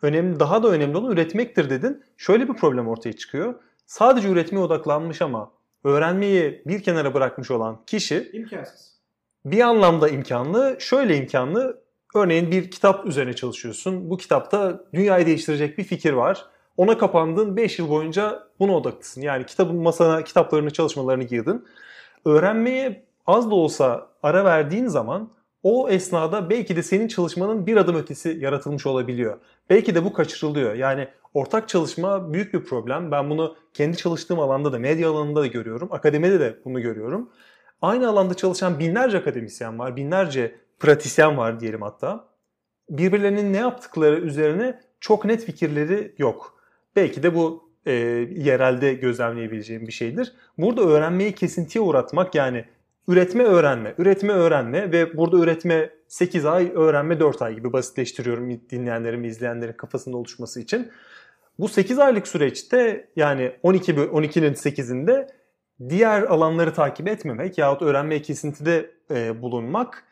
önemli daha da önemli olan üretmektir dedin. Şöyle bir problem ortaya çıkıyor. Sadece üretmeye odaklanmış ama öğrenmeyi bir kenara bırakmış olan kişi imkansız. Bir anlamda imkanlı, şöyle imkanlı. Örneğin bir kitap üzerine çalışıyorsun. Bu kitapta dünyayı değiştirecek bir fikir var. Ona kapandın 5 yıl boyunca buna odaklısın. Yani kitabın masana kitaplarını, çalışmalarını girdin. Öğrenmeye az da olsa ara verdiğin zaman o esnada belki de senin çalışmanın bir adım ötesi yaratılmış olabiliyor. Belki de bu kaçırılıyor. Yani ortak çalışma büyük bir problem. Ben bunu kendi çalıştığım alanda da, medya alanında da görüyorum. Akademide de bunu görüyorum. Aynı alanda çalışan binlerce akademisyen var, binlerce pratisyen var diyelim hatta. Birbirlerinin ne yaptıkları üzerine çok net fikirleri yok. Belki de bu e, yerelde gözlemleyebileceğim bir şeydir. Burada öğrenmeyi kesintiye uğratmak yani üretme öğrenme, üretme öğrenme ve burada üretme 8 ay, öğrenme 4 ay gibi basitleştiriyorum dinleyenlerin, izleyenlerin kafasında oluşması için. Bu 8 aylık süreçte yani 12 12'nin 8'inde diğer alanları takip etmemek yahut öğrenmeye kesintide e, bulunmak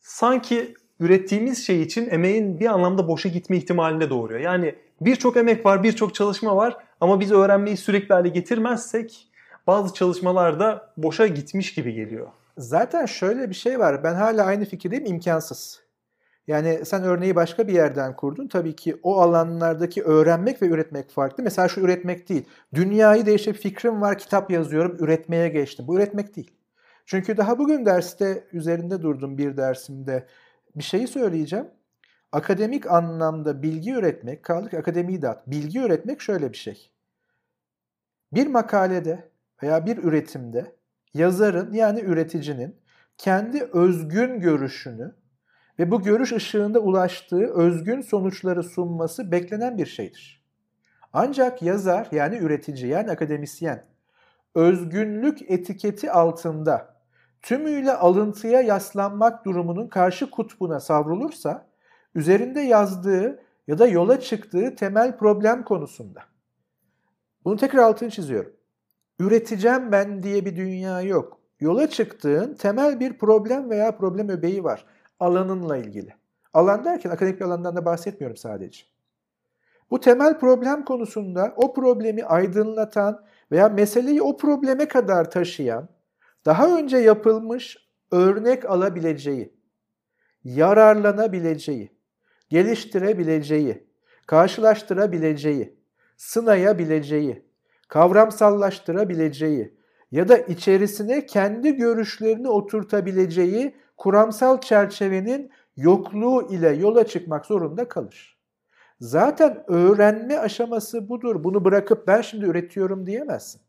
sanki ürettiğimiz şey için emeğin bir anlamda boşa gitme ihtimalinde doğuruyor. Yani birçok emek var, birçok çalışma var ama biz öğrenmeyi sürekli hale getirmezsek bazı çalışmalar da boşa gitmiş gibi geliyor. Zaten şöyle bir şey var. Ben hala aynı fikirdeyim. imkansız. Yani sen örneği başka bir yerden kurdun. Tabii ki o alanlardaki öğrenmek ve üretmek farklı. Mesela şu üretmek değil. Dünyayı değişip fikrim var, kitap yazıyorum, üretmeye geçtim. Bu üretmek değil. Çünkü daha bugün derste üzerinde durdum bir dersimde. Bir şeyi söyleyeceğim. Akademik anlamda bilgi üretmek, kaldık akademiyi dağıt. Bilgi üretmek şöyle bir şey. Bir makalede veya bir üretimde yazarın yani üreticinin kendi özgün görüşünü ve bu görüş ışığında ulaştığı özgün sonuçları sunması beklenen bir şeydir. Ancak yazar yani üretici yani akademisyen özgünlük etiketi altında tümüyle alıntıya yaslanmak durumunun karşı kutbuna savrulursa üzerinde yazdığı ya da yola çıktığı temel problem konusunda. Bunu tekrar altını çiziyorum. Üreteceğim ben diye bir dünya yok. Yola çıktığın temel bir problem veya problem öbeği var alanınla ilgili. Alan derken akademik bir alandan da bahsetmiyorum sadece. Bu temel problem konusunda o problemi aydınlatan veya meseleyi o probleme kadar taşıyan, daha önce yapılmış örnek alabileceği, yararlanabileceği, geliştirebileceği, karşılaştırabileceği, sınayabileceği, kavramsallaştırabileceği ya da içerisine kendi görüşlerini oturtabileceği kuramsal çerçevenin yokluğu ile yola çıkmak zorunda kalır. Zaten öğrenme aşaması budur. Bunu bırakıp ben şimdi üretiyorum diyemezsin.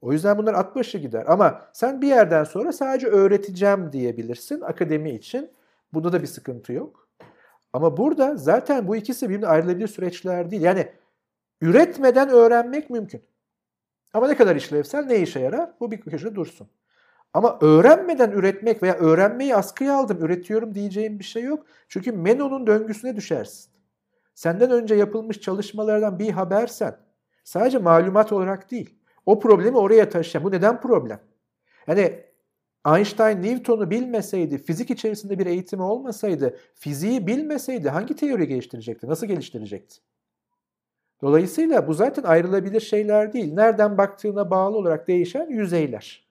O yüzden bunlar at başı gider. Ama sen bir yerden sonra sadece öğreteceğim diyebilirsin akademi için. Bunda da bir sıkıntı yok. Ama burada zaten bu ikisi birbirine ayrılabilir süreçler değil. Yani üretmeden öğrenmek mümkün. Ama ne kadar işlevsel, ne işe yarar? Bu bir köşede dursun. Ama öğrenmeden üretmek veya öğrenmeyi askıya aldım, üretiyorum diyeceğim bir şey yok. Çünkü Menon'un döngüsüne düşersin. Senden önce yapılmış çalışmalardan bir habersen, sadece malumat olarak değil, o problemi oraya taşıyan. Bu neden problem? Yani Einstein Newton'u bilmeseydi, fizik içerisinde bir eğitimi olmasaydı, fiziği bilmeseydi hangi teori geliştirecekti, nasıl geliştirecekti? Dolayısıyla bu zaten ayrılabilir şeyler değil. Nereden baktığına bağlı olarak değişen yüzeyler.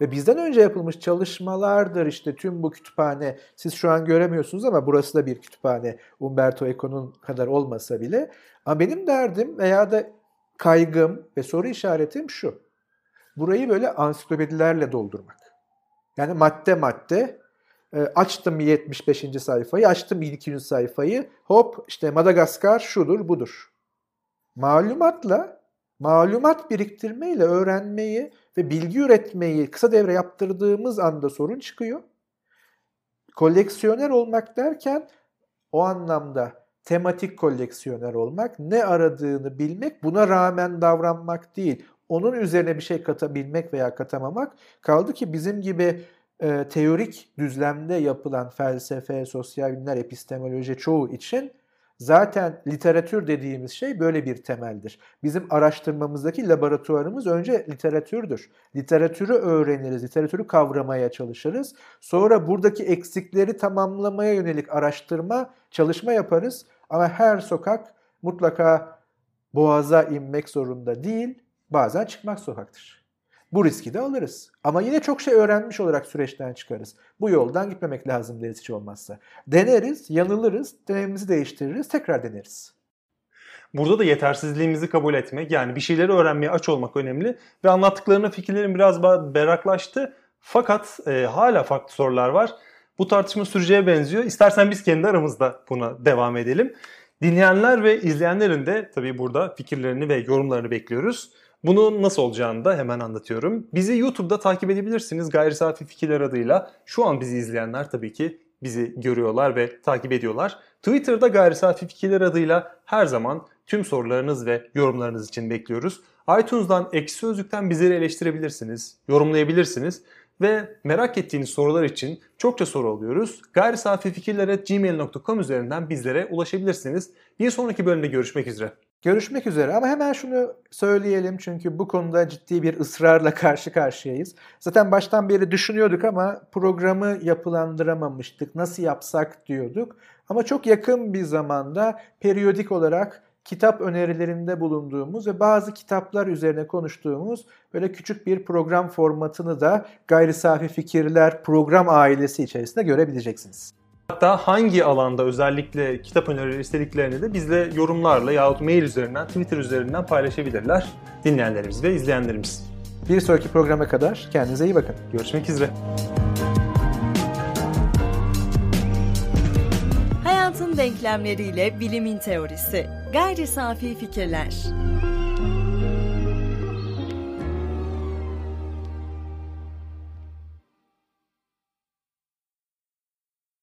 Ve bizden önce yapılmış çalışmalardır işte tüm bu kütüphane. Siz şu an göremiyorsunuz ama burası da bir kütüphane. Umberto Eco'nun kadar olmasa bile. Ama benim derdim veya da kaygım ve soru işaretim şu. Burayı böyle ansiklopedilerle doldurmak. Yani madde madde e, açtım 75. sayfayı, açtım 1200 sayfayı. Hop işte Madagaskar şudur budur. Malumatla, malumat biriktirmeyle öğrenmeyi ve bilgi üretmeyi kısa devre yaptırdığımız anda sorun çıkıyor. Koleksiyoner olmak derken o anlamda tematik koleksiyoner olmak, ne aradığını bilmek, buna rağmen davranmak değil. Onun üzerine bir şey katabilmek veya katamamak. Kaldı ki bizim gibi e, teorik düzlemde yapılan felsefe, sosyal bilimler, epistemoloji çoğu için Zaten literatür dediğimiz şey böyle bir temeldir. Bizim araştırmamızdaki laboratuvarımız önce literatürdür. Literatürü öğreniriz, literatürü kavramaya çalışırız. Sonra buradaki eksikleri tamamlamaya yönelik araştırma, çalışma yaparız. Ama her sokak mutlaka boğaza inmek zorunda değil, bazen çıkmak sokaktır. Bu riski de alırız. Ama yine çok şey öğrenmiş olarak süreçten çıkarız. Bu yoldan gitmemek lazım deriz hiç olmazsa. Deneriz, yanılırız, deneyimimizi değiştiririz, tekrar deneriz. Burada da yetersizliğimizi kabul etmek yani bir şeyleri öğrenmeye aç olmak önemli ve anlattıklarına fikirlerim biraz berraklaştı. Fakat e, hala farklı sorular var. Bu tartışma süreceğe benziyor. İstersen biz kendi aramızda buna devam edelim. Dinleyenler ve izleyenlerin de tabii burada fikirlerini ve yorumlarını bekliyoruz. Bunun nasıl olacağını da hemen anlatıyorum. Bizi YouTube'da takip edebilirsiniz gayri safi fikirler adıyla. Şu an bizi izleyenler tabii ki bizi görüyorlar ve takip ediyorlar. Twitter'da gayri safi fikirler adıyla her zaman tüm sorularınız ve yorumlarınız için bekliyoruz. iTunes'dan Ekşi Sözlük'ten bizleri eleştirebilirsiniz, yorumlayabilirsiniz ve merak ettiğiniz sorular için çokça soru alıyoruz. Gayri safi fikirler gmail.com üzerinden bizlere ulaşabilirsiniz. Bir sonraki bölümde görüşmek üzere. Görüşmek üzere ama hemen şunu söyleyelim çünkü bu konuda ciddi bir ısrarla karşı karşıyayız. Zaten baştan beri düşünüyorduk ama programı yapılandıramamıştık. Nasıl yapsak diyorduk. Ama çok yakın bir zamanda periyodik olarak kitap önerilerinde bulunduğumuz ve bazı kitaplar üzerine konuştuğumuz böyle küçük bir program formatını da Gayri Safi Fikirler program ailesi içerisinde görebileceksiniz. Hatta hangi alanda özellikle kitap önerileri istediklerini de bizle yorumlarla yahut mail üzerinden, Twitter üzerinden paylaşabilirler dinleyenlerimiz ve izleyenlerimiz. Bir sonraki programa kadar kendinize iyi bakın. Görüşmek üzere. Hayatın denklemleriyle bilimin teorisi. Gayri safi fikirler.